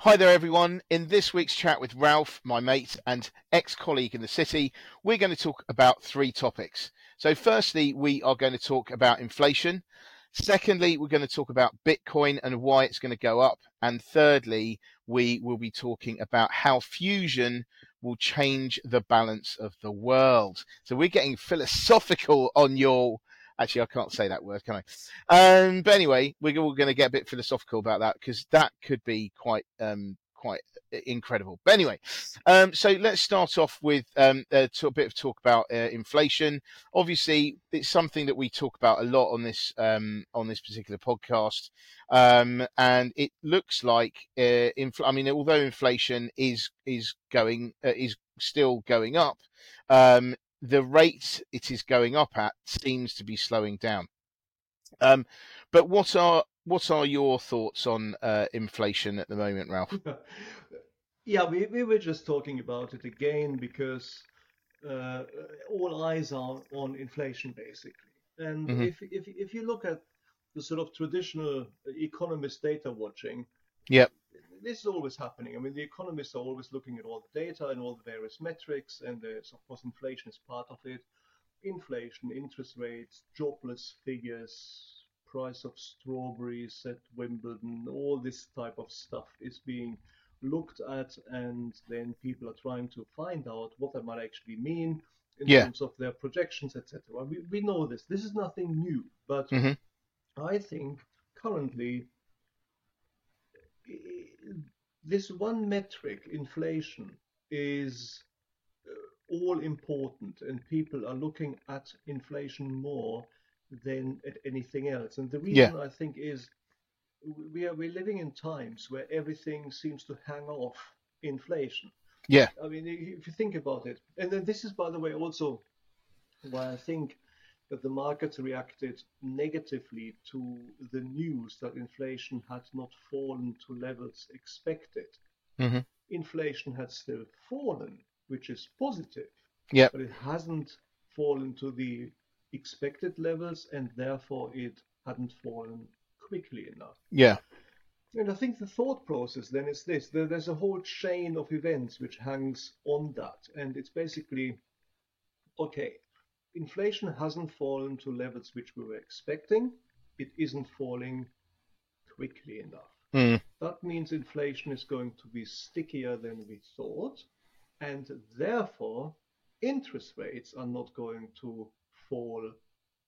Hi there, everyone. In this week's chat with Ralph, my mate and ex colleague in the city, we're going to talk about three topics. So, firstly, we are going to talk about inflation. Secondly, we're going to talk about Bitcoin and why it's going to go up. And thirdly, we will be talking about how fusion will change the balance of the world. So, we're getting philosophical on your Actually, I can't say that word, can I? Um, but anyway, we're all going to get a bit philosophical about that because that could be quite um, quite incredible. But anyway, um, so let's start off with um, a, a, bit of talk about uh, inflation. Obviously, it's something that we talk about a lot on this um, on this particular podcast, um, and it looks like uh, infl- I mean, although inflation is is going uh, is still going up, um, the rate it is going up at seems to be slowing down. Um, but what are what are your thoughts on uh, inflation at the moment, Ralph? yeah, we, we were just talking about it again because uh, all eyes are on inflation basically. And mm-hmm. if, if if you look at the sort of traditional economist data watching, yep this is always happening. I mean, the economists are always looking at all the data and all the various metrics, and there's, of course, inflation is part of it. Inflation, interest rates, jobless figures, price of strawberries at Wimbledon, all this type of stuff is being looked at, and then people are trying to find out what that might actually mean in yeah. terms of their projections, etc. We, we know this. This is nothing new, but mm-hmm. I think currently this one metric, inflation, is uh, all important, and people are looking at inflation more than at anything else. And the reason yeah. I think is we are we're living in times where everything seems to hang off inflation. Yeah. I mean, if you think about it, and then this is, by the way, also why I think that the markets reacted negatively to the news that inflation had not fallen to levels expected. Mm-hmm. Inflation had still fallen, which is positive. Yeah. But it hasn't fallen to the expected levels, and therefore it hadn't fallen quickly enough. Yeah. And I think the thought process then is this there's a whole chain of events which hangs on that. And it's basically okay, inflation hasn't fallen to levels which we were expecting. It isn't falling quickly enough. Mm. That means inflation is going to be stickier than we thought, and therefore interest rates are not going to fall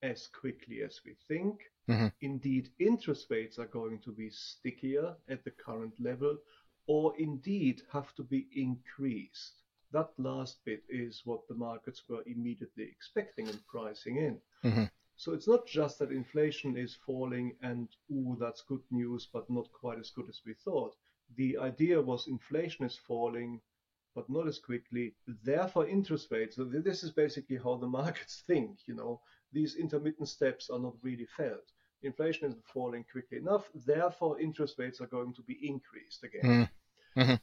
as quickly as we think. Mm-hmm. Indeed, interest rates are going to be stickier at the current level, or indeed have to be increased. That last bit is what the markets were immediately expecting and pricing in. Mm-hmm. So it's not just that inflation is falling and, ooh, that's good news, but not quite as good as we thought. The idea was inflation is falling, but not as quickly. Therefore, interest rates. So this is basically how the markets think. You know, these intermittent steps are not really felt. Inflation isn't falling quickly enough. Therefore, interest rates are going to be increased again. Mm-hmm.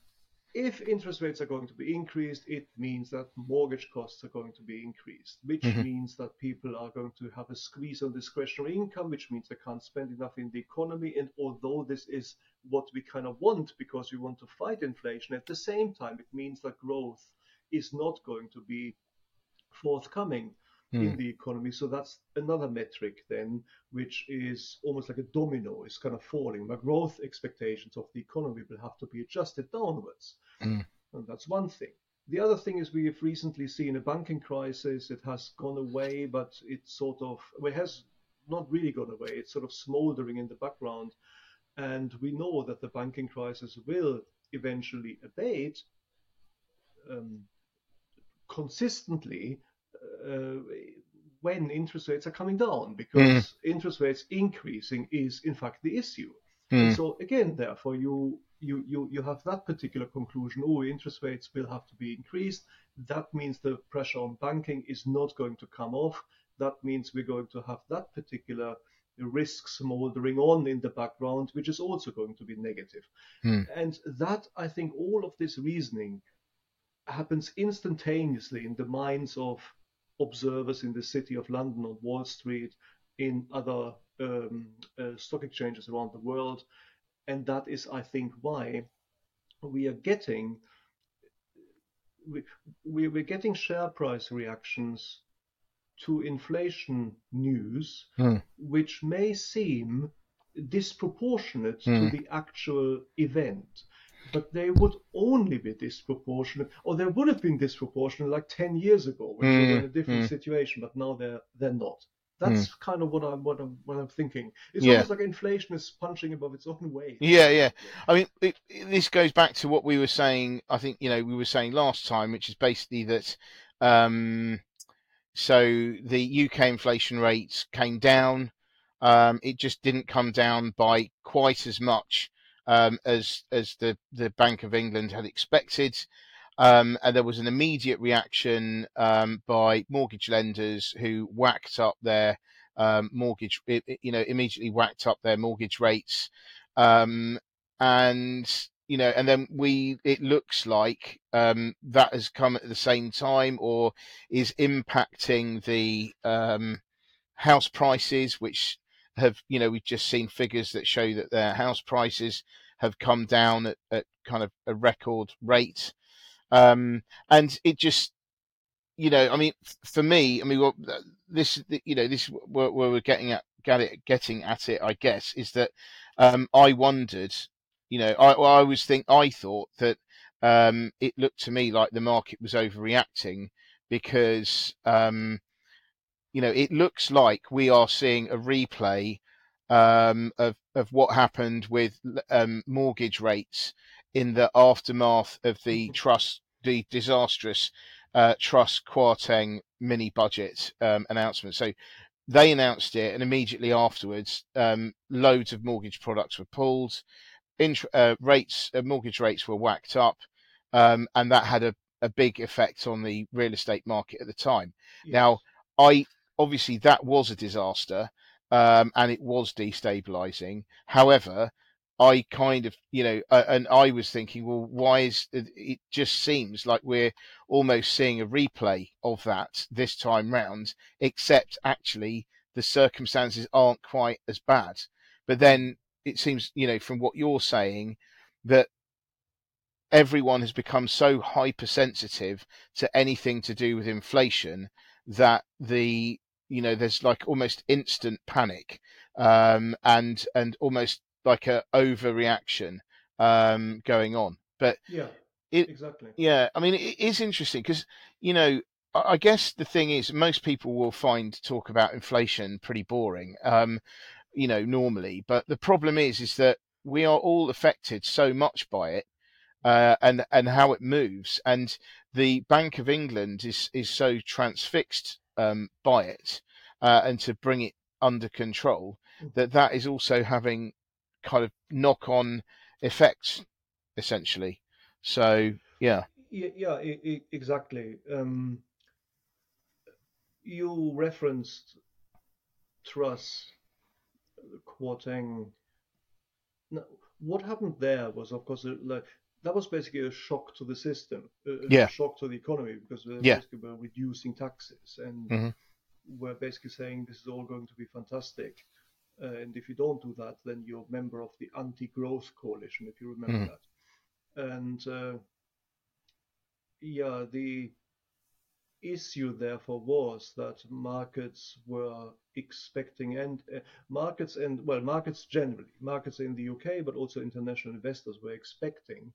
If interest rates are going to be increased, it means that mortgage costs are going to be increased, which mm-hmm. means that people are going to have a squeeze on discretionary income, which means they can't spend enough in the economy. And although this is what we kind of want because we want to fight inflation, at the same time, it means that growth is not going to be forthcoming mm. in the economy. So that's another metric then, which is almost like a domino, is kind of falling. The growth expectations of the economy will have to be adjusted downwards. Mm. And that's one thing. The other thing is we have recently seen a banking crisis. It has gone away, but it sort of well, it has not really gone away. It's sort of smoldering in the background. And we know that the banking crisis will eventually abate um, consistently uh, when interest rates are coming down, because mm. interest rates increasing is in fact the issue. Mm. So again, therefore, you you, you, you have that particular conclusion, oh, interest rates will have to be increased. That means the pressure on banking is not going to come off. That means we're going to have that particular risk smoldering on in the background, which is also going to be negative. Hmm. And that, I think, all of this reasoning happens instantaneously in the minds of observers in the city of London, on Wall Street, in other um, uh, stock exchanges around the world and that is, I think, why we are getting we, we, we're getting share price reactions to inflation news, Hmm. which may seem disproportionate Hmm. to the actual event. But they would only be disproportionate, or they would have been disproportionate like 10 years ago when we were in a Hmm. different Hmm. situation, but now they're, they're not. That's kind of what I'm, what I'm, what I'm thinking. It's Yeah. almost like inflation is punching above its own weight. Yeah, yeah. I mean, it, it- this goes back to what we were saying. I think you know we were saying last time, which is basically that. Um, so the UK inflation rates came down. Um, it just didn't come down by quite as much um, as as the the Bank of England had expected. Um, and there was an immediate reaction um, by mortgage lenders who whacked up their um, mortgage, you know, immediately whacked up their mortgage rates. Um, and you know, and then we, it looks like um, that has come at the same time, or is impacting the um, house prices, which have, you know, we've just seen figures that show that their house prices have come down at, at kind of a record rate, um, and it just, you know, I mean, for me, I mean, well, this, you know, this where, where we're getting at, get it, getting at it, I guess, is that um, I wondered, you know, I, I was think, I thought that um, it looked to me like the market was overreacting because, um, you know, it looks like we are seeing a replay um, of of what happened with um, mortgage rates in the aftermath of the Truss, the disastrous uh, Truss Kwarteng mini budget um, announcement. So they announced it, and immediately afterwards, um, loads of mortgage products were pulled. Int- uh, rates, uh, mortgage rates were whacked up, um, and that had a, a big effect on the real estate market at the time. Now, I obviously that was a disaster, um, and it was destabilizing. However, I kind of, you know, uh, and I was thinking, well, why is it, just seems like we're almost seeing a replay of that this time round, except actually the circumstances aren't quite as bad. But then it seems, you know, from what you're saying, that everyone has become so hypersensitive to anything to do with inflation that the you know there's like almost instant panic um, and and almost like a overreaction um, going on. But Yeah, It- exactly. yeah, I mean it is interesting because you know I I guess the thing is most people will find talk about inflation pretty boring, um, you know, normally. But the problem is is that we are all affected so much by it. Uh, and and how it moves, and the Bank of England is is so transfixed um, by it, uh, and to bring it under control, that that is also having kind of knock on effects, essentially. So yeah, Yeah, yeah, e- e- exactly. Um, you referenced Truss, Kwarteng. Now, what happened there was, of course, like that was basically a shock to the system, a, Yeah. shock to the economy because they Yeah. basically were reducing taxes and Mhm. were basically saying this is all going to be fantastic. Uh, and if you don't do that, then you're a member of the anti-growth coalition, if you remember Mhm. that. And uh, yeah, the issue therefore was that markets were expecting and uh, markets and well markets generally markets in the UK but also international investors were expecting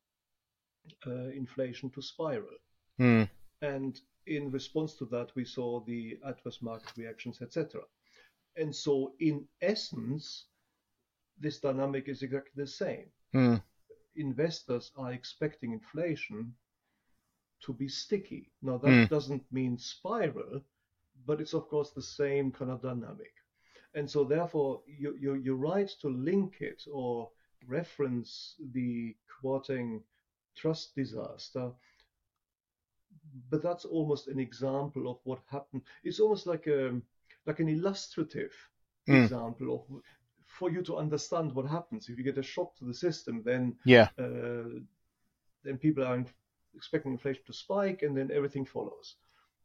uh, inflation to spiral Hmm. and in response to that we saw the adverse market reactions etc and so in essence this dynamic is exactly the same Hmm. investors are expecting inflation to be sticky. Now, that Mm. doesn't mean spiral, but it's of course the same kind of dynamic. And so, therefore, you, you, you're right to link it or reference the Kwarteng Truss disaster. But that's almost an example of what happened. It's almost like a like an illustrative Mm. example of for you to understand what happens if you get a shock to the system. Then Yeah. uh, then people are expecting inflation to spike, and then everything follows.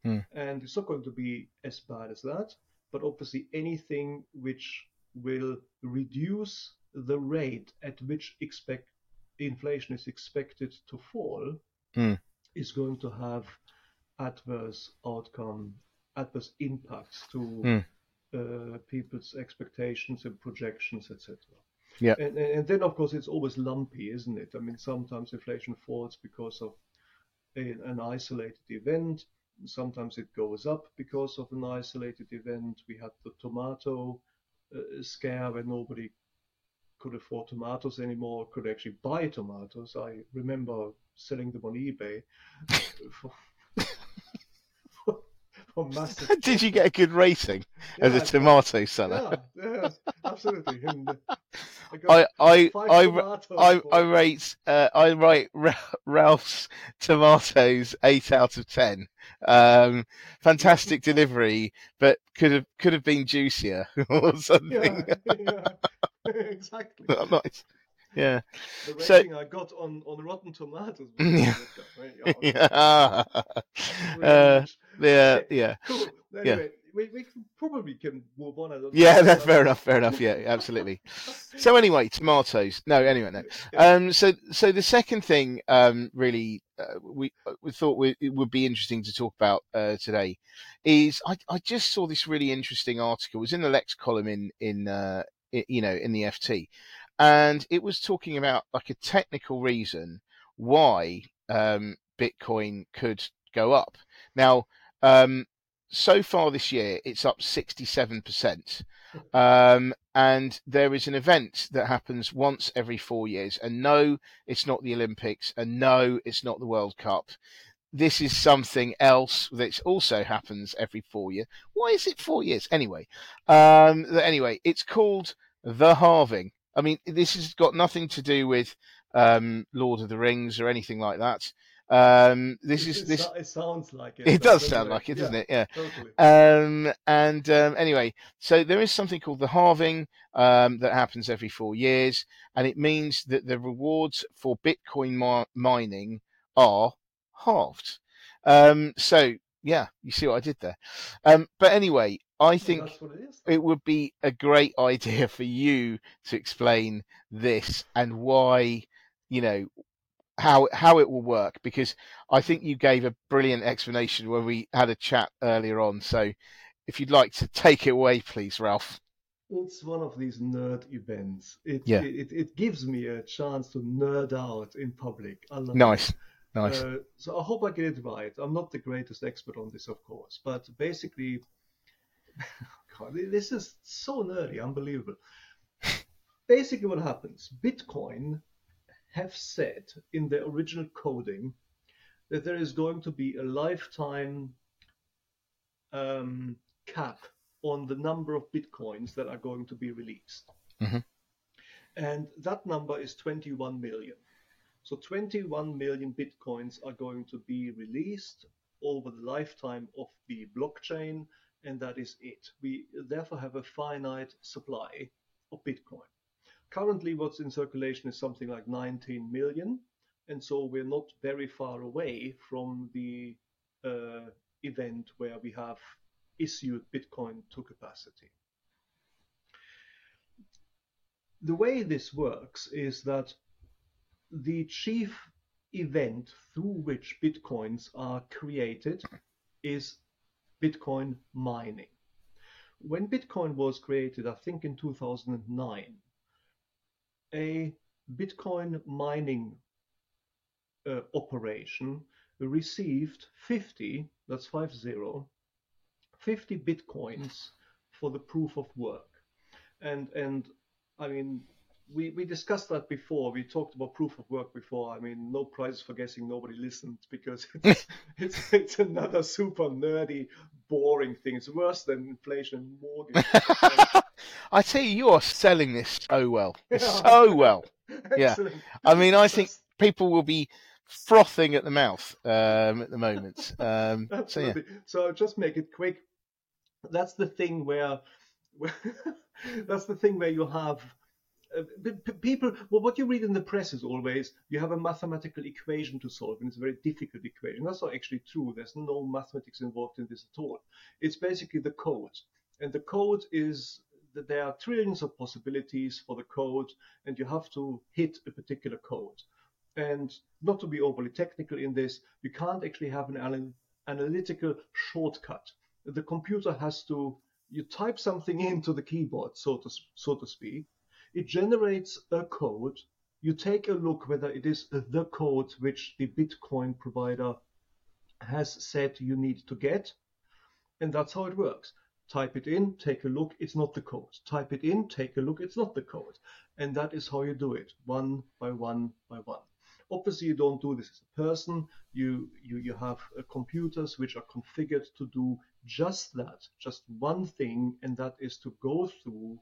Hmm. And it's not going to be as bad as that, but obviously anything which will reduce the rate at which expect inflation is expected to fall, Mm. is going to have adverse outcome, adverse impacts to Mm. uh, people's expectations and projections, etc. Yeah. And, and then of course it's always lumpy, isn't it? I mean, sometimes inflation falls because of a, an isolated event. Sometimes it goes up because of an isolated event. We had the tomato uh, scare where nobody could afford tomatoes anymore, could actually buy tomatoes. I remember selling them on eBay for, for massive. Did you get a good rating as Yeah, a tomato seller? Yeah, yeah, absolutely. And, uh, I I I I I, rate uh, I rate Ralph's tomatoes eight out of ten. Um, fantastic delivery, but could have could have been juicier or something. yeah, yeah, exactly. nice. Yeah. The So- rating I got on, on Rotten Tomatoes. Yeah. really good, right? yeah. Uh, yeah. Yeah. Cool. Anyway, we, we can- probably can move on. Yeah. That's fair enough. Fair enough. Yeah. Absolutely. So anyway, tomatoes. No. Anyway, no. Um, so, so the second thing, um, really, uh, we we thought we, it would be interesting to talk about uh, today is I, I just saw this really interesting article. It was in the Lex column in in uh, you know in the FT, and it was talking about like a technical reason why um, Bitcoin could go up. Now, um, so far this year, it's up sixty-seven percent. Um, and there is an event that happens once every four years. And no, it's not the Olympics. And no, it's not the World Cup. This is something else that also happens every four years. Why is it four years? Anyway, um, anyway, it's called the halving. I mean, this has got nothing to do with um, Lord of the Rings or anything like that. Um, this It- is it this. It sounds like it. It does sound anyway, like it, doesn't it? Yeah. Totally. Um, and um, anyway, so there is something called the halving um, that happens every four years, and it means that the rewards for Bitcoin mi- mining are halved. Um, so yeah, you see what I did there. Um, but anyway, I think it is. it would be a great idea for you to explain this and why, you know, how how it will work because I think you gave a brilliant explanation when we had a chat earlier on. So if you'd like to take it away, please, Ralph. It's one of these nerd events. It, Yeah. it, it gives me a chance to nerd out in public. I love Nice, it. nice. Uh, so I hope I get it right. I'm not the greatest expert on this, of course, but basically, God, this is so nerdy, unbelievable. Basically, what happens? Bitcoin have said in their original coding that there is going to be a lifetime um, cap on the number of bitcoins that are going to be released. Mhm. And that number is 21 million. So 21 million bitcoins are going to be released over the lifetime of the blockchain, and that is it. We therefore have a finite supply of bitcoin. Currently, what's in circulation is something like 19 million, and so we're not very far away from the uh, event where we have issued Bitcoin to capacity. The way this works is that the chief event through which Bitcoins are created is Bitcoin mining. When Bitcoin was created, I think in 2009, a Bitcoin mining uh, operation received 50, that's 50, 50 Bitcoins for the proof of work. And, and I mean, we, we discussed that before. We talked about proof of work before. I mean, no prizes for guessing. Nobody listened because it's, it's, it's another super nerdy, boring thing. It's worse than inflation and mortgage. I tell you, you are selling this so well, Yeah. so well. Yeah. I mean, I think people will be frothing at the mouth um, at the moment. Um, so yeah, Absolutely. So I'll just make it quick. That's the thing where, where that's the thing where you have uh, people. Well, what you read in the press is always you have a mathematical equation to solve, and it's a very difficult equation. That's not actually true. There's no mathematics involved in this at all. It's basically the code, and the code is that there are trillions of possibilities for the code, and you have to hit a particular code. And not to be overly technical in this, you can't actually have an analytical shortcut. The computer has to, you type something into the keyboard, so to, so to speak. It generates a code. You take a look whether it is the code which the Bitcoin provider has said you need to get. And that's how it works. Type it in, take a look, it's not the code. Type it in, take a look, it's not the code. And that is how you do it, one by one by one. Obviously, you don't do this as a person. You, you, you have uh, computers which are configured to do just that, just one thing, and that is to go through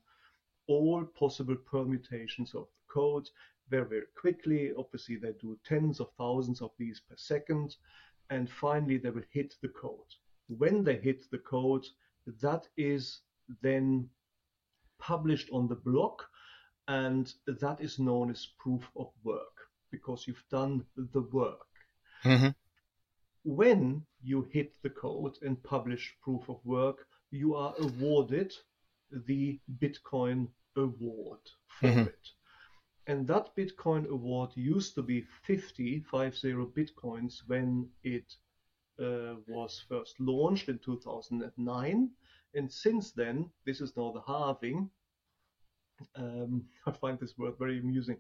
all possible permutations of the code very, very quickly. Obviously, they do tens of thousands of these per second. And finally, they will hit the code. When they hit the code, that is then published on the block, and that is known as proof of work because you've done the work. Mm-hmm. When you hit the code and publish proof of work, you are awarded the Bitcoin award for mm-hmm. it. And that Bitcoin award used to be 50, 50 Bitcoins when it uh, was first launched in 2009. And since then, this is now the halving. Um, I find this word very amusing.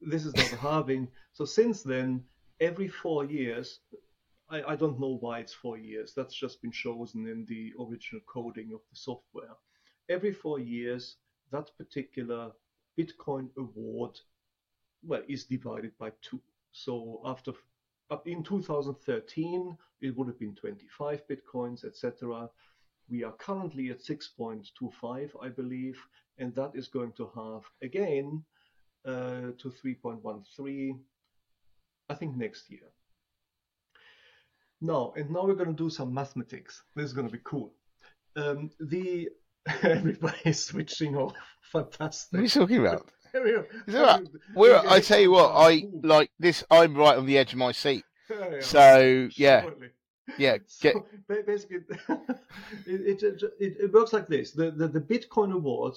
This is now the halving. So since then, every four years, I, I don't know why it's four years. That's just been chosen in the original coding of the software. Every four years, that particular Bitcoin award, well, is divided by two. So after up in 2013, it would have been 25 bitcoins, etc. We are currently at 6.25, I believe, and that is going to have again uh, to 3.13, I think next year. Now, and now we're going to do some mathematics. This is going to be cool. Um, the everybody's switching off. Fantastic. What are you talking about? We're, I tell you what, I like this. I'm right on the edge of my seat. So yeah, yeah. Get... So basically, it, it, it, it, works like this: the, the the Bitcoin award,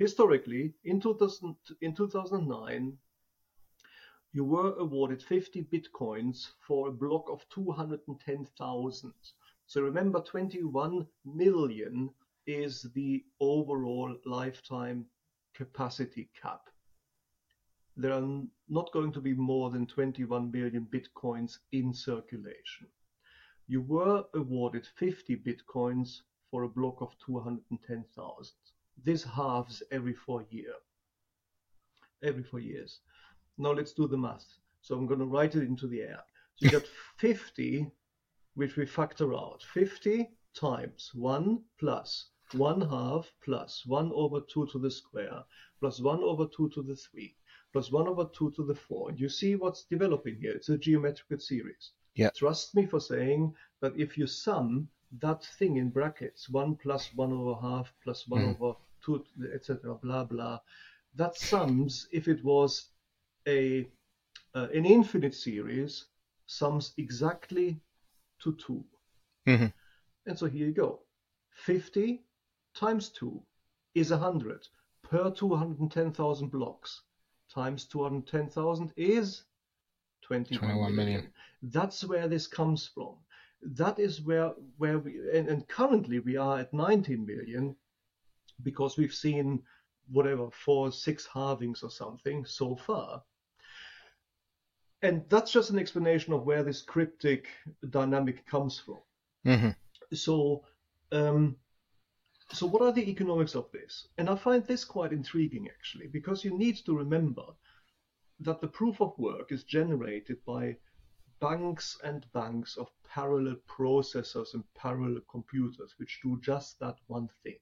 historically, in 2000 in 2009, you were awarded 50 bitcoins for a block of 210,000. So remember, 21 million is the overall lifetime capacity cap there are not going to be more than 21 billion bitcoins in circulation. You were awarded 50 bitcoins for a block of 210,000. This halves every four year. Every four years. Now let's do the math. So I'm going to write it into the air. So you got 50, which we factor out. 50 times 1 plus 1 half plus 1 over 2 to the square plus 1 over 2 to the 3 plus 1 over 2 to the 4. And you see what's developing here. It's a geometrical series. Yeah. Trust me for saying that if you sum that thing in brackets, 1 plus 1 over half plus 1 mm. over 2, etc., blah, blah, that sums, if it was a uh, an infinite series, sums exactly to 2. Mm-hmm. And so here you go. 50 times 2 is 100 per 210,000 blocks times 210,000 is 21, 21 million. million. That's where this comes from. That is where where we and, and currently we are at 19 million because we've seen whatever four six halvings or something so far. And that's just an explanation of where this cryptic dynamic comes from. Mm-hmm. So um, so what are the economics of this? And I find this quite intriguing actually, because you need to remember that the proof of work is generated by banks and banks of parallel processors and parallel computers which do just that one thing.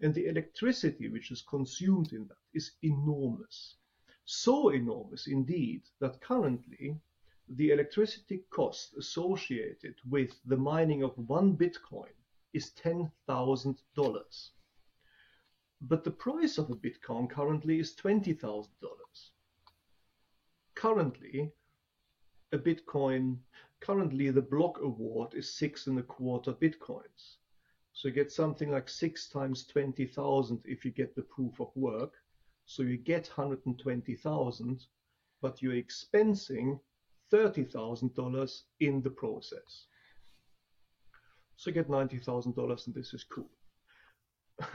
And the electricity which is consumed in that is enormous. So enormous indeed that currently the electricity cost associated with the mining of one Bitcoin is $10,000. But the price of a Bitcoin currently is $20,000. Currently, a Bitcoin, currently the block award is six and a quarter Bitcoins. So you get something like six times 20,000 if you get the proof of work. So you get 120,000, but you're expensing $30,000 in the process. So get $90,000 and this is cool.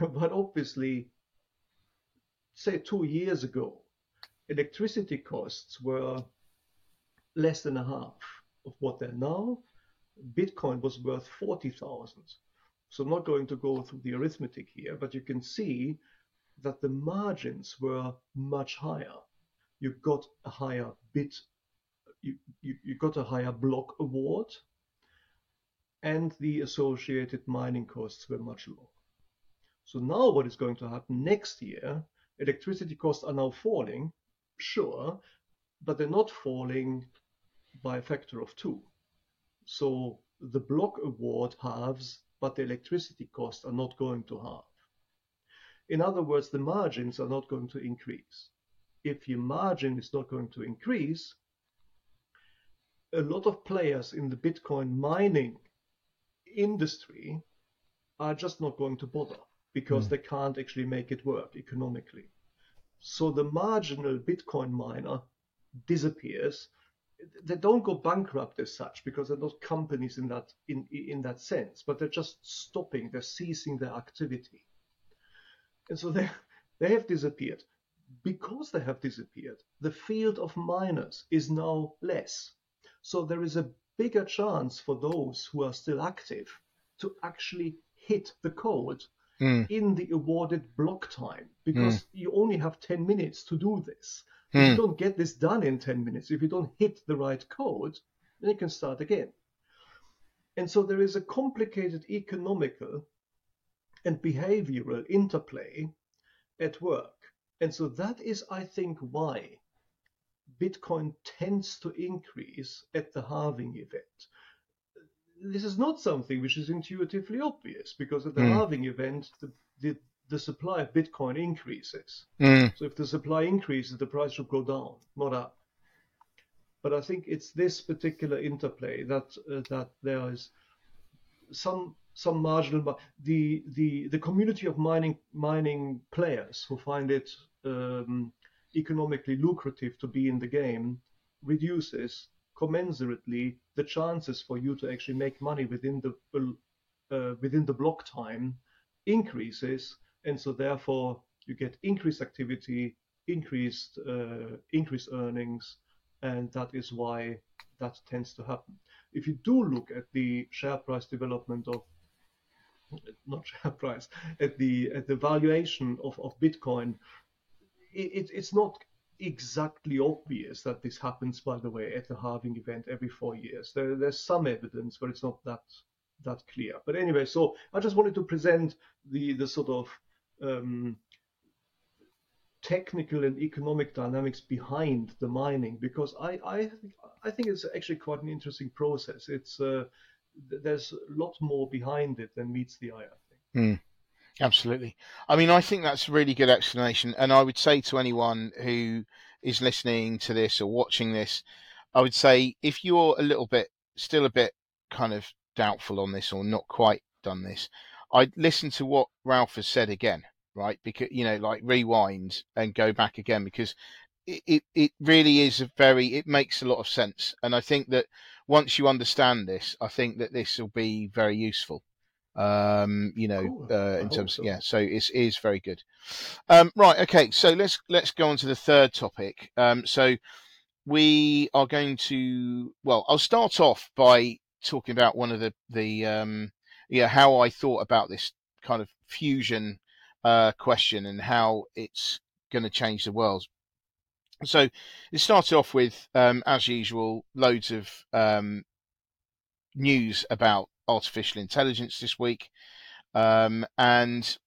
but obviously, say two years ago, electricity costs were less than a half of what they're now. Bitcoin was worth 40,000. So I'm not going to go through the arithmetic here, but you can see that the margins were much higher. You got a higher bit, you, you, you got a higher block award, and the associated mining costs were much lower. So now what is going to happen next year, electricity costs are now falling, sure, but they're not falling by a factor of two. So the block award halves, but the electricity costs are not going to halve. In other words, the margins are not going to increase. If your margin is not going to increase, a lot of players in the Bitcoin mining industry are just not going to bother because mm. they can't actually make it work economically. So the marginal Bitcoin miner disappears. They don't go bankrupt as such because they're not companies in that in in that sense, but they're just stopping. They're ceasing their activity, and so they they have disappeared. Because they have disappeared, the field of miners is now less. So there is a bigger chance for those who are still active to actually hit the code mm. in the awarded block time because mm. you only have 10 minutes to do this. If mm. you don't get this done in 10 minutes, if you don't hit the right code, then you can start again. And so there is a complicated economical and behavioral interplay at work. And so that is, I think, why Bitcoin tends to increase at the halving event this is not something which is intuitively obvious because at the mm. halving event, the, the, the, supply of Bitcoin increases. Mm. So if the supply increases, the price should go down, not up. But I think it's this particular interplay that uh, that there is some some marginal the the the community of mining mining players who find it um, economically lucrative to be in the game reduces commensurately the chances for you to actually make money within the uh, within the block time increases, and so therefore you get increased activity, increased uh, increased earnings, and that is why that tends to happen. If you do look at the share price development of not share price at the at the valuation of, of Bitcoin, it, it's not exactly obvious that this happens, by the way, at the halving event every four years. There, there's some evidence, but it's not that that clear. But anyway, so I just wanted to present the the sort of um, technical and economic dynamics behind the mining because I I I think it's actually quite an interesting process. It's uh, there's a lot more behind it than meets the eye. I think. Mm. Absolutely. I mean, I think that's a really good explanation. And I would say to anyone who is listening to this or watching this, I would say if you're a little bit, still a bit kind of doubtful on this or not quite done this, I'd listen to what Ralph has said again, right? Because, you know, like rewind and go back again because it, it, it really is a very, it makes a lot of sense. And I think that once you understand this, I think that this will be very useful um, you know, cool. uh, in terms, so. yeah. So it's it is very good. Um, right, okay. So let's let's go on to the third topic. Um, so we are going to. Well, I'll start off by talking about one of the the um, yeah how I thought about this kind of fusion uh, question and how it's going to change the world. So it started off with, um, as usual, loads of um, news about artificial intelligence this week, um, and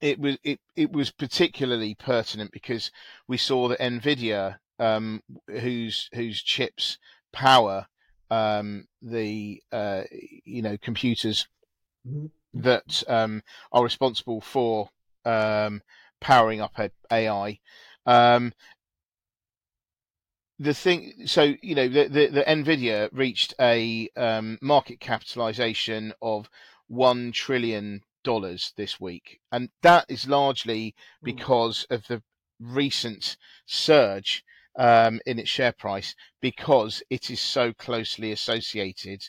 it was it, it was particularly pertinent because we saw that Nvidia, um, whose whose chips power um, the uh, you know computers mm-hmm. that um, are responsible for um, powering up AI, um, the thing, so you know, the, the, the Nvidia reached a um, market capitalization of one trillion dollars this week, and that is largely Hmm. because of the recent surge um, in its share price because it is so closely associated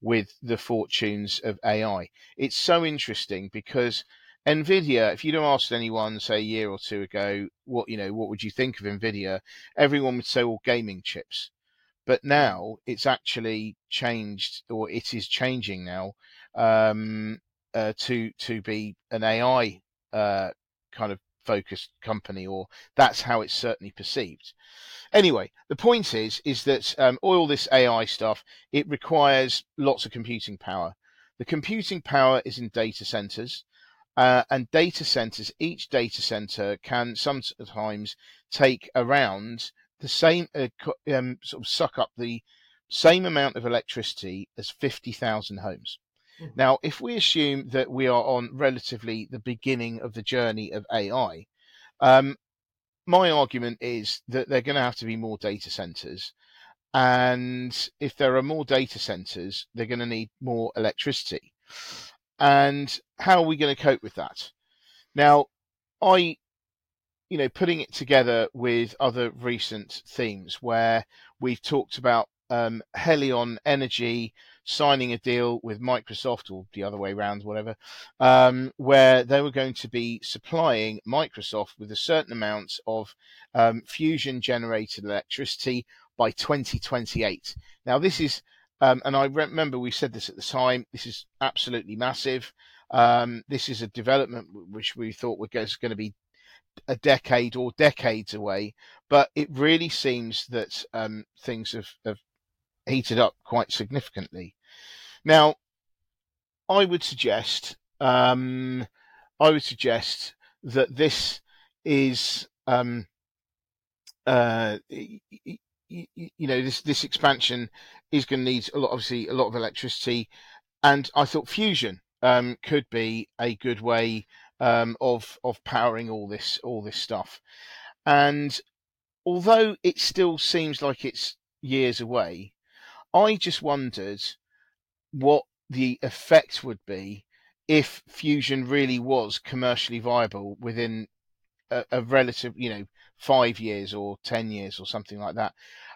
with the fortunes of AI. It's so interesting because Nvidia, if you'd have asked anyone, say a year or two ago, what you know, what would you think of Nvidia? Everyone would say, "Well, gaming chips." But now it's actually changed, or it is changing now, um, uh, to to be an AI uh, kind of focused company, or that's how it's certainly perceived. Anyway, the point is, is that um, all this AI stuff it requires lots of computing power. The computing power is in data centers, uh, and data centers. Each data center can sometimes take around the same, uh, um, sort of suck up the same amount of electricity as fifty thousand homes. Mhm. Now, if we assume that we are on relatively the beginning of the journey of AI, um, my argument is that they're going to have to be more data centers. And if there are more data centers, they're going to need more electricity. And how are we going to cope with that? Now, I, you know, putting it together with other recent themes where we've talked about um, Helion Energy signing a deal with Microsoft or the other way around, whatever, um, where they were going to be supplying Microsoft with a certain amount of um, fusion generated electricity by 2028. Now, this is, um, and I remember we said this at the time, this is absolutely massive. Um, this is a development which we thought was going to be a decade or decades away, but it really seems that um, things have, have heated up quite significantly. Now, I would suggest, um, I would suggest that this is, um, uh, y- y- y- you know, this this expansion is going to need a lot, obviously, a lot of electricity, and I thought fusion um, could be a good way um, of of powering all this all this stuff. And although it still seems like it's years away, I just wondered what the effect would be if fusion really was commercially viable within a, a relative, you know, five years or ten years or something like that.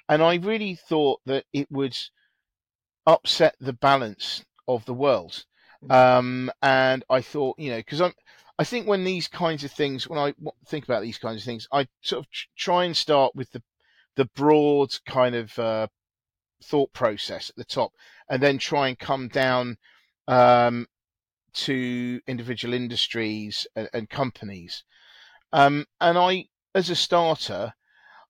And I really thought that it would upset the balance of the world. Um, and I thought, you know, because I'm, I think when these kinds of things, when I think about these kinds of things, I sort of try and start with the the broad kind of uh, thought process at the top, and then try and come down um, to individual industries and, and companies. Um, and I, as a starter,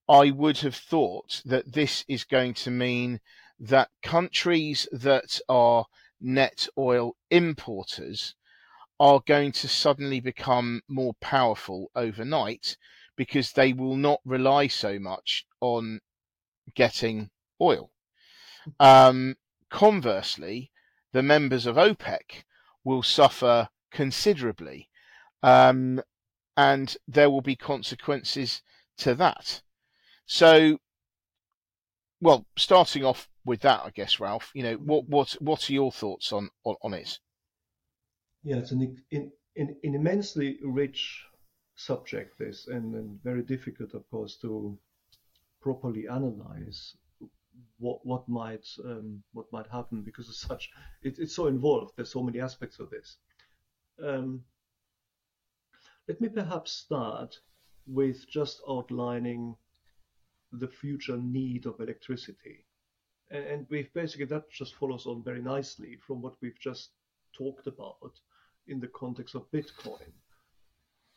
I would have thought that this is going to mean that countries that are net oil importers are going to suddenly become more powerful overnight because they will not rely so much on getting oil. Um, conversely, the members of OPEC will suffer considerably, um, and there will be consequences to that. So, well, starting off with that, I guess, Ralph. You know, what what what are your thoughts on on, on it? Yeah, it's an, in, an immensely rich subject, this, and, and very difficult, of course, to properly analyze what what might um, what might happen because as such it, it's so involved. There's so many aspects of this. Um, let me perhaps start with just outlining the future need of electricity, and, we've basically that just follows on very nicely from what we've just talked about in the context of Bitcoin,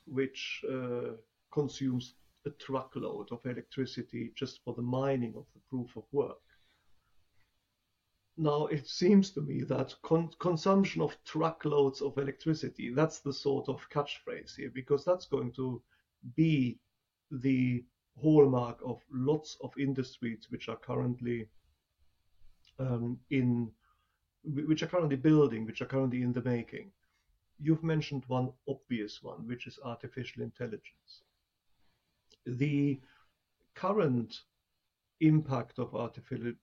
which uh, consumes a truckload of electricity just for the mining of the proof of work. Now, it seems to me that con- consumption of truckloads of electricity, that's the sort of catchphrase here, because that's going to be the hallmark of lots of industries which are currently um, in, which are currently building, which are currently in the making. You've mentioned one obvious one, which is artificial intelligence the current impact of artificial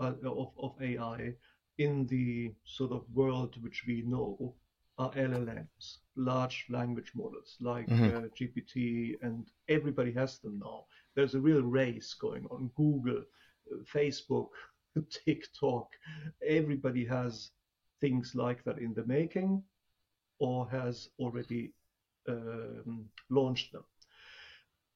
uh, of, of AI in the sort of world which we know are LLMs, large language models like Mhm. uh, GPT, and everybody has them now. There's a real race going on. Google, uh, Facebook, TikTok, everybody has things like that in the making or has already um, launched them.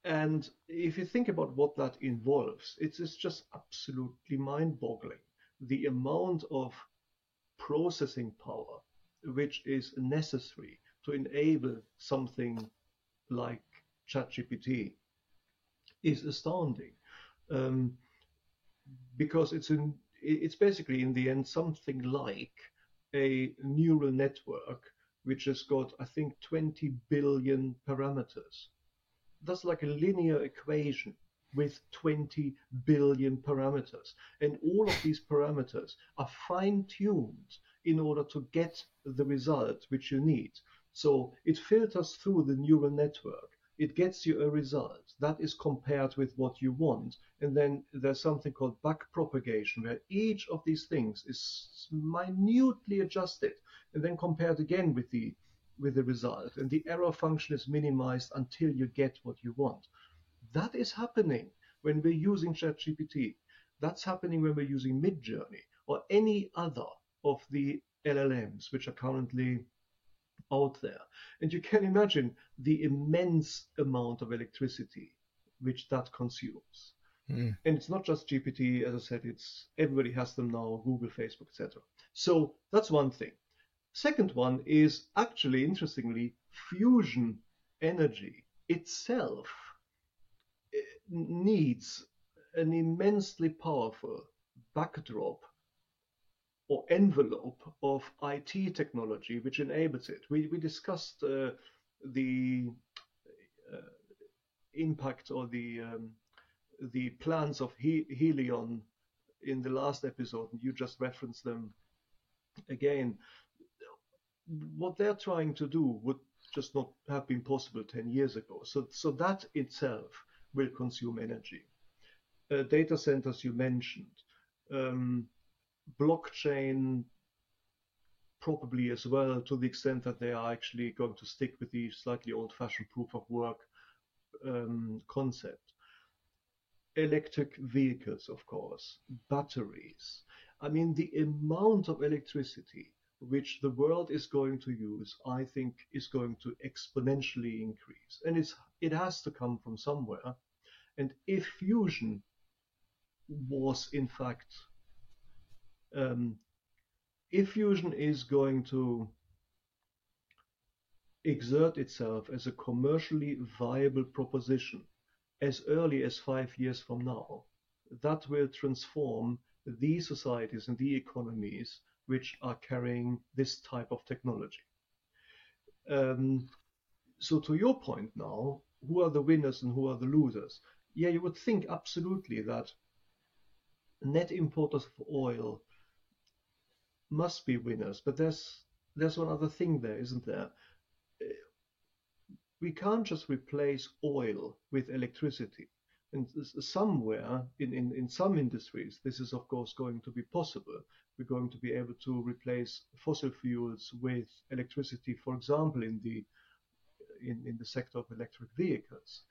And if you think about what that involves, it is just absolutely mind boggling. The amount of processing power which is necessary to enable something like ChatGPT is astounding. Um, because it's in, it's basically in the end something like a neural network which has got I think 20 billion parameters. That's like a linear equation with 20 billion parameters. And all of these parameters are fine tuned in order to get the result which you need. So it filters through the neural network. It gets you a result that is compared with what you want. And then there's something called back propagation, where each of these things is minutely adjusted and then compared again with the with the result. And the error function is minimized until you get what you want. That is happening when we're using ChatGPT. That's happening when we're using Midjourney or any other of the LLMs which are currently out there. And you can imagine the immense amount of electricity which that consumes. Mm. And it's not just GPT, as I said, it's everybody has them now, Google, Facebook, etc. So that's one thing. Second one is actually interestingly fusion energy itself eh, needs an immensely powerful backdrop or envelope of IT technology which enables it. We, we discussed uh, the uh, impact or the um, the plans of he- Helion in the last episode, and you just referenced them again. What they're trying to do would just not have been possible 10 years ago. So, so that itself will consume energy. Uh, data centers you mentioned. Um, blockchain probably as well to the extent that they are actually going to stick with the slightly old-fashioned proof of work um, concept. Electric vehicles, of course, batteries. I mean, the amount of electricity which the world is going to use, I think, is going to exponentially increase, and it's it has to come from somewhere. And if fusion was in fact um, if fusion is going to exert itself as a commercially viable proposition as early as five years from now, that will transform the societies and the economies which are carrying this type of technology. Um, so, to your point now, who are the winners and who are the losers? Yeah, you would think absolutely that net importers of oil must be winners. But there's there's one other thing there, isn't there? We can't just replace oil with electricity. And somewhere in, in, in some industries, this is of course going to be possible. We're going to be able to replace fossil fuels with electricity, for example, in the in, in the sector of electric vehicles.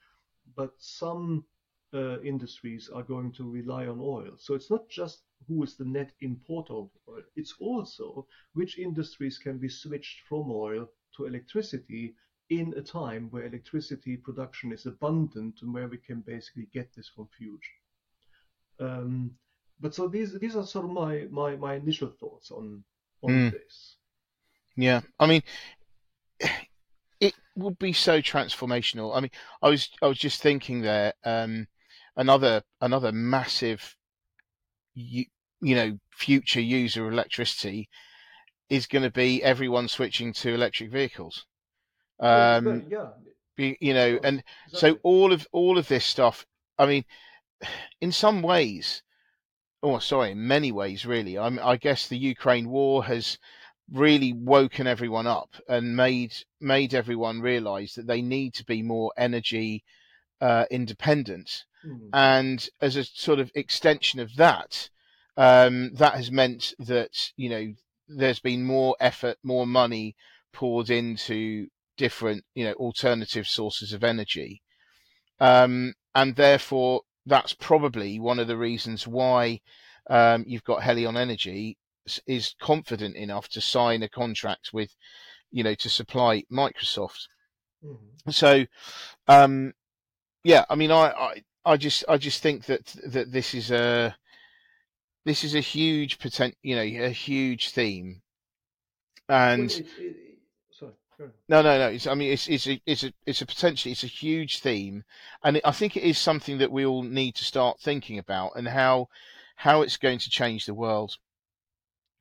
But some uh, industries are going to rely on oil. So it's not just who is the net importer of oil, it's also which industries can be switched from oil to electricity in a time where electricity production is abundant and where we can basically get this from fusion. Um, but so these these are sort of my my, my initial thoughts on on Mm. this. Yeah, I mean, it would be so transformational. I mean, I was I was just thinking there, um, another another massive, you, you know, future user of electricity is going to be everyone switching to electric vehicles. Um, yeah, be, you know, and so all of all of this stuff. I mean, in some ways, oh, sorry, in many ways, really. I'm, I guess the Ukraine war has really woken everyone up and made made everyone realise that they need to be more energy uh, independent. Mm. And as a sort of extension of that, um, that has meant that you know there's been more effort, more money poured into different you know alternative sources of energy, um, and therefore that's probably one of the reasons why um, you've got Helion Energy is confident enough to sign a contract with you know to supply Microsoft. Mm-hmm. So, um, yeah, I mean, I, I I just I just think that that this is a this is a huge potent you know a huge theme, and well, it, it, sorry, no, no, no. It's, I mean, it's it's a it's a it's a potentially it's a huge theme, and I think it is something that we all need to start thinking about and how how it's going to change the world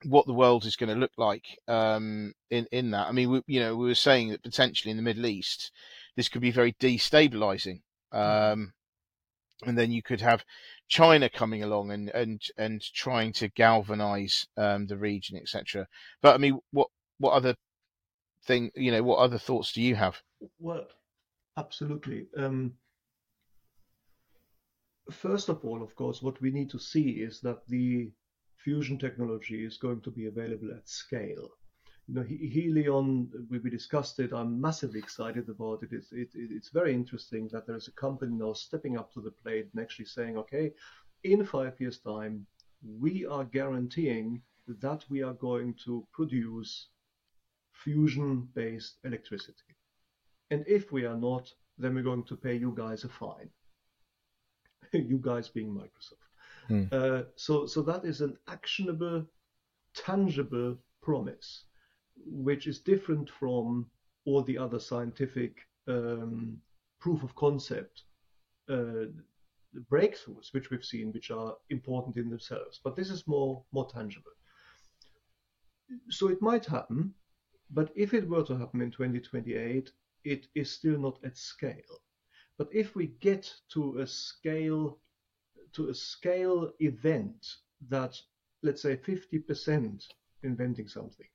what the world is going to look like um, in in that. I mean, we, you know, we were saying that potentially in the Middle East, this could be very destabilizing, mm-hmm. um, and then you could have China coming along and and and trying to galvanize um, the region, etc. But I mean, what what other thing, you know, what other thoughts do you have? Well, absolutely. Um, first of all, of course, what we need to see is that the fusion technology is going to be available at scale. You know, Helion, we, we discussed it. I'm massively excited about it. It's, it, it's very interesting that there's a company now stepping up to the plate and actually saying, okay, in five years' time, we are guaranteeing that we are going to produce fusion based electricity. And if we are not, then we're going to pay you guys a fine. you guys being Microsoft. Mm. Uh, so, so that is an actionable, tangible promise, which is different from all the other scientific um, proof of concept uh, breakthroughs which we've seen, which are important in themselves. But this is more more tangible. So it might happen, but if it were to happen in 2028, it is still not at scale. But if we get to a scale to a scale event that, let's say, 50%, inventing something,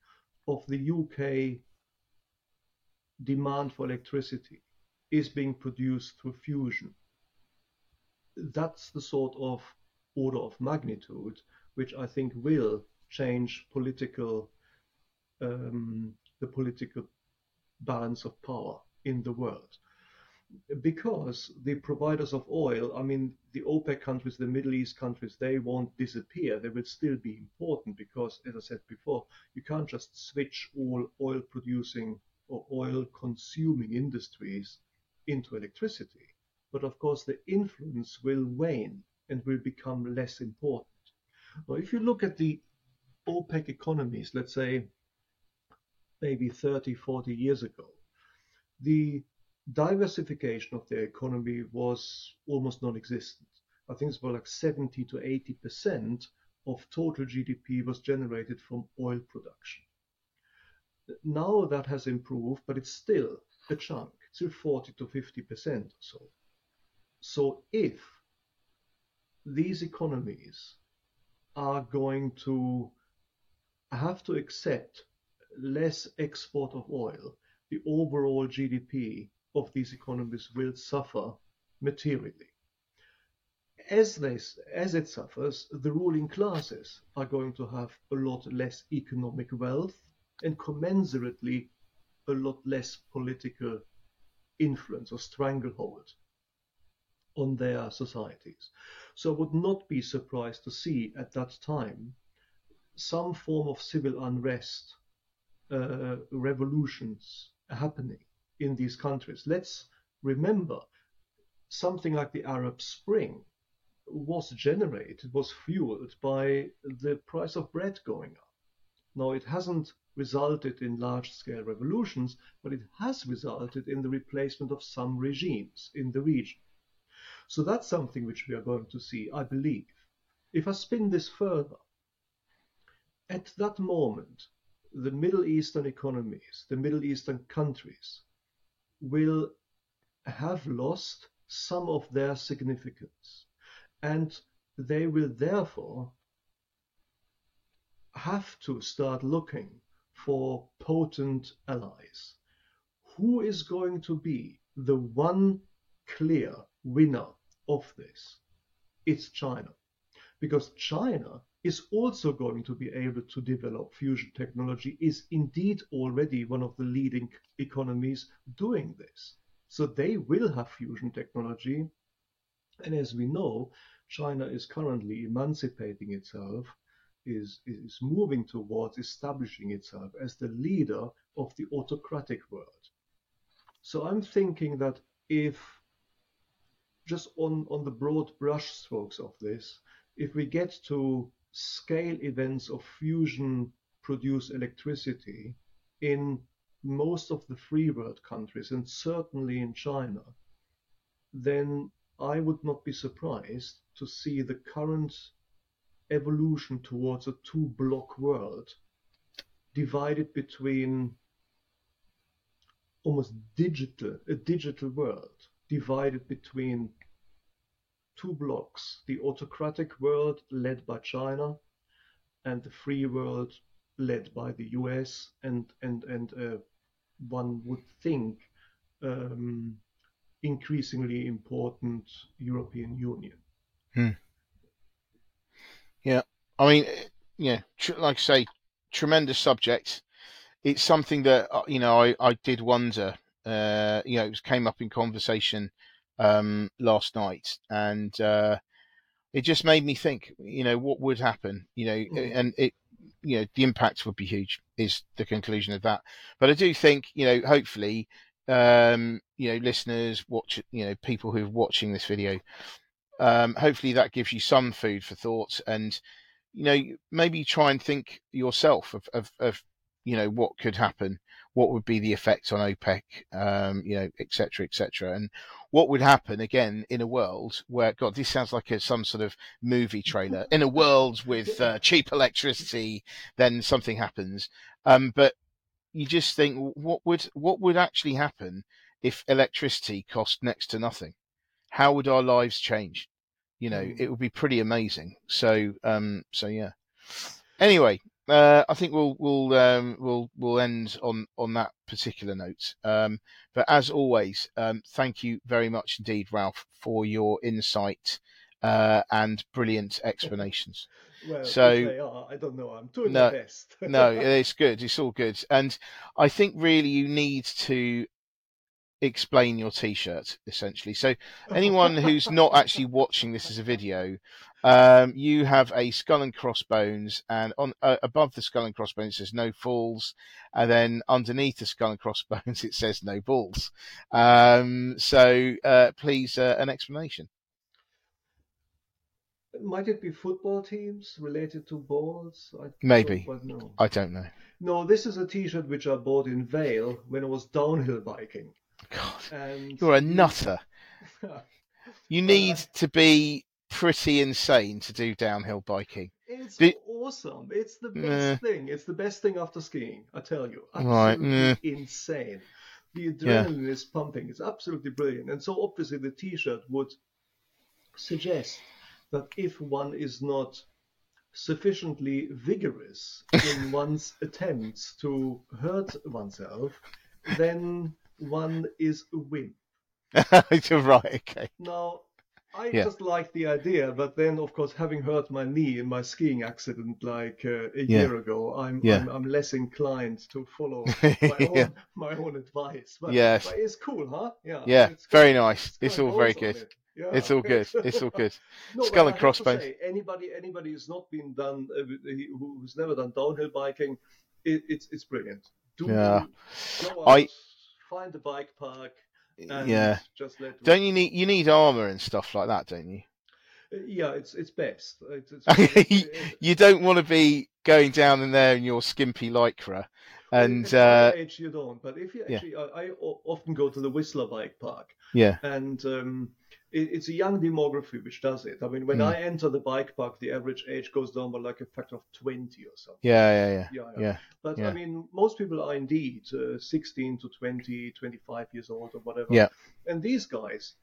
of the UK demand for electricity is being produced through fusion. That's the sort of order of magnitude which I think will change political um, the political balance of power in the world because the providers of oil, I mean, the OPEC countries, the Middle East countries, they won't disappear. They will still be important because, as I said before, you can't just switch all oil producing or oil consuming industries into electricity. But of course, the influence will wane and will become less important. Now, if you look at the OPEC economies, let's say maybe 30, 40 years ago, the diversification of the economy was almost non-existent. I think it's about like 70 to 80 percent of total GDP was generated from oil production. Now that has improved, but it's still a chunk, still 40 to 50 percent or so. So if these economies are going to have to accept less export of oil, the overall GDP of these economies will suffer materially. As, this, as it suffers, the ruling classes are going to have a lot less economic wealth and commensurately a lot less political influence or stranglehold on their societies. So I would not be surprised to see at that time some form of civil unrest, uh, revolutions happening in these countries. Let's remember something like the Arab Spring was generated, was fueled by the price of bread going up. Now, it hasn't resulted in large scale revolutions, but it has resulted in the replacement of some regimes in the region. So that's something which we are going to see, I believe. If I spin this further, at that moment, the Middle Eastern economies, the Middle Eastern countries, will have lost some of their significance. And they will therefore have to start looking for potent allies. Who is going to be the one clear winner of this? It's China. Because China is also going to be able to develop fusion technology, is indeed already one of the leading economies doing this. So they will have fusion technology. And as we know, China is currently emancipating itself, is, is moving towards establishing itself as the leader of the autocratic world. So I'm thinking that if just on, on the broad brushstrokes of this, if we get to scale events of fusion produce electricity in most of the free world countries and certainly in China, then I would not be surprised to see the current evolution towards a two block world divided between almost digital a digital world divided between two blocks the autocratic world led by China and the free world led by the US and and and uh, one would think um, increasingly important European Union. Hmm. Yeah, I mean, yeah, tr- like I say, tremendous subject. It's something that uh, you know I, I did wonder. Uh, you know, it came up in conversation um, last night, and uh, it just made me think. You know, what would happen? You know, Mm. and it, you know, the impact would be huge. Is the conclusion of that? But I do think, you know, hopefully, um, you know, listeners, watch, you know, people who are watching this video, um, hopefully that gives you some food for thought, and you know, maybe try and think yourself of, of, of you know, what could happen, what would be the effect on OPEC, um, you know, et cetera, et cetera, and what would happen again in a world where, God, this sounds like a, some sort of movie trailer. In a world with uh, cheap electricity, then something happens. Um, but you just think, what would what would actually happen if electricity cost next to nothing? How would our lives change? You know, Mm. it would be pretty amazing. So, um, so yeah. Anyway, uh, I think we'll we'll um, we'll we'll end on on that particular note. Um, but as always, um, thank you very much indeed, Ralph, for your insight uh, and brilliant explanations. Well, So- they are, I don't know. I'm doing No, my best. no, it's good. It's all good. And I think really you need to explain your t-shirt essentially. So anyone who's not actually watching this as a video, um, you have a skull and crossbones, and on uh, above the skull and crossbones it says no falls, and then underneath the skull and crossbones it says no balls. Um, so uh, please, uh, an explanation. Might it be football teams related to balls? I Maybe. don't. I don't know. No, this is a T-shirt which I bought in Vail when I was downhill biking, God, and you're a nutter. You need to be pretty insane to do downhill biking. It's Did- awesome. It's the best Nah. thing. It's the best thing after skiing. I tell you, Right, absolutely insane. The adrenaline is pumping. It's absolutely brilliant. And so obviously the T-shirt would suggest that if one is not sufficiently vigorous in one's attempts to hurt oneself, then one is a win. You're right. Okay. Now, I Yeah. just like the idea, but then, of course, having hurt my knee in my skiing accident like uh, a Yeah. year ago, I'm, Yeah. I'm I'm less inclined to follow my own my own advice. But, Yes. but it's cool, huh? Yeah. Yeah. it's Very nice. got It's all very good. it. Yeah. It's all good. It's all good. no, Skull and I have to crossbones. say, anybody anybody who's not been done uh, who's never done downhill biking, it, it's it's brilliant. Do Yeah. go out, I- find a bike park Yeah. just let Don't you need you need armor and stuff like that, don't you? Uh, Yeah, it's it's best. It's, it's, it's- You don't want to be going down in there in your skimpy lycra, and uh, age you don't. But if you yeah. actually, I, I o- often go to the Whistler Bike Park, yeah, and um, it, it's a young demography which does it. I mean, when Mm. I enter the bike park, the average age goes down by like a factor of twenty or something. yeah, yeah, yeah, Yeah, yeah. But yeah. I mean, most people are indeed uh, 16 to 20, 25 years old or whatever. Yeah. And these guys,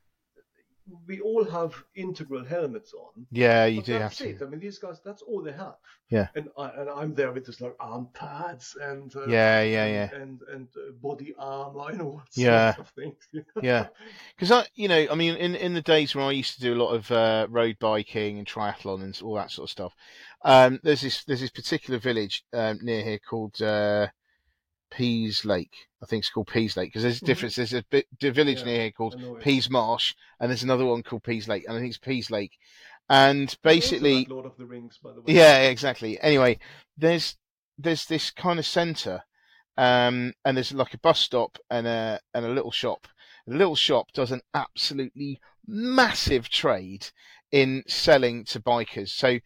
we all have integral helmets on. Yeah, you do have that's to. it. I mean, these guys, that's all they have. Yeah. And I and I'm there with this like arm pads and uh, Yeah, yeah, yeah. and and uh, body armor and all sorts Yeah. of things. Yeah. Because I, you know, I mean, in in the days when I used to do a lot of uh, road biking and triathlon and all that sort of stuff, um, there's this there's this particular village um, near here called uh, Pease Lake. I think it's called Pease Lake because there's a Mhm. difference. There's a bit a village Yeah, near here called. Pease Marsh, and there's another one called Pease Lake, and I think it's Pease Lake. And basically, Lord of the Rings, by the way. yeah, exactly. Anyway, there's there's this kind of centre, um, and there's like a bus stop and a and a little shop. The little shop does an absolutely massive trade in selling to bikers. So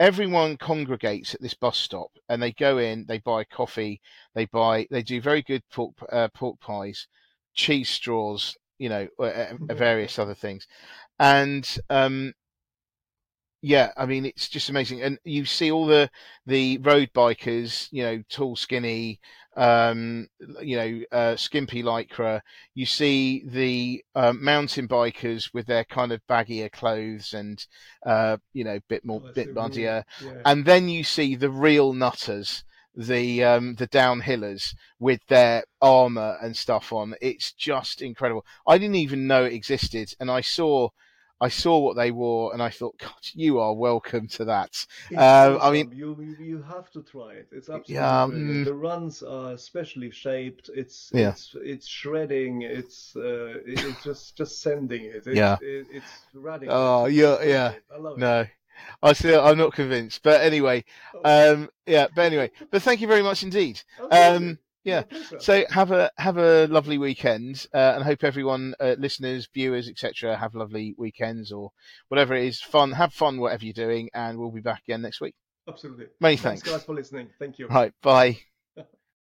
everyone congregates at this bus stop, and they go in, they buy coffee, they buy, they do very good pork uh, pork pies, cheese straws, you know, uh, uh, various other things, and um, yeah, I mean it's just amazing, and you see all the the road bikers, you know, tall, skinny, um, you know, uh, skimpy lycra. You see the um, mountain bikers with their kind of baggier clothes and uh, you know, bit more, Oh, bit muddier, Yeah. and then you see the real nutters. The um the downhillers with their armor and stuff on. It's just incredible. I didn't even know it existed, and I saw I saw what they wore, and I thought, God, you are welcome to that. Um, I mean- you you have to try it. It's absolutely Yeah, mm. The runs are specially shaped. It's Yeah. it's it's shredding. It's uh, it's just just sending it. It's, Yeah. it, it's radical. Oh, yeah, yeah. I love it. No, I still I'm not convinced, but anyway, Oh, um, yeah, but anyway, but thank you very much indeed. absolutely. Um, yeah. So have a have a lovely weekend, uh, and hope everyone, uh, listeners, viewers, etc., have lovely weekends or whatever it is. Fun, have fun, whatever you're doing, and we'll be back again next week. absolutely. Many Thanks thanks. guys for listening. Thank you. Right, bye.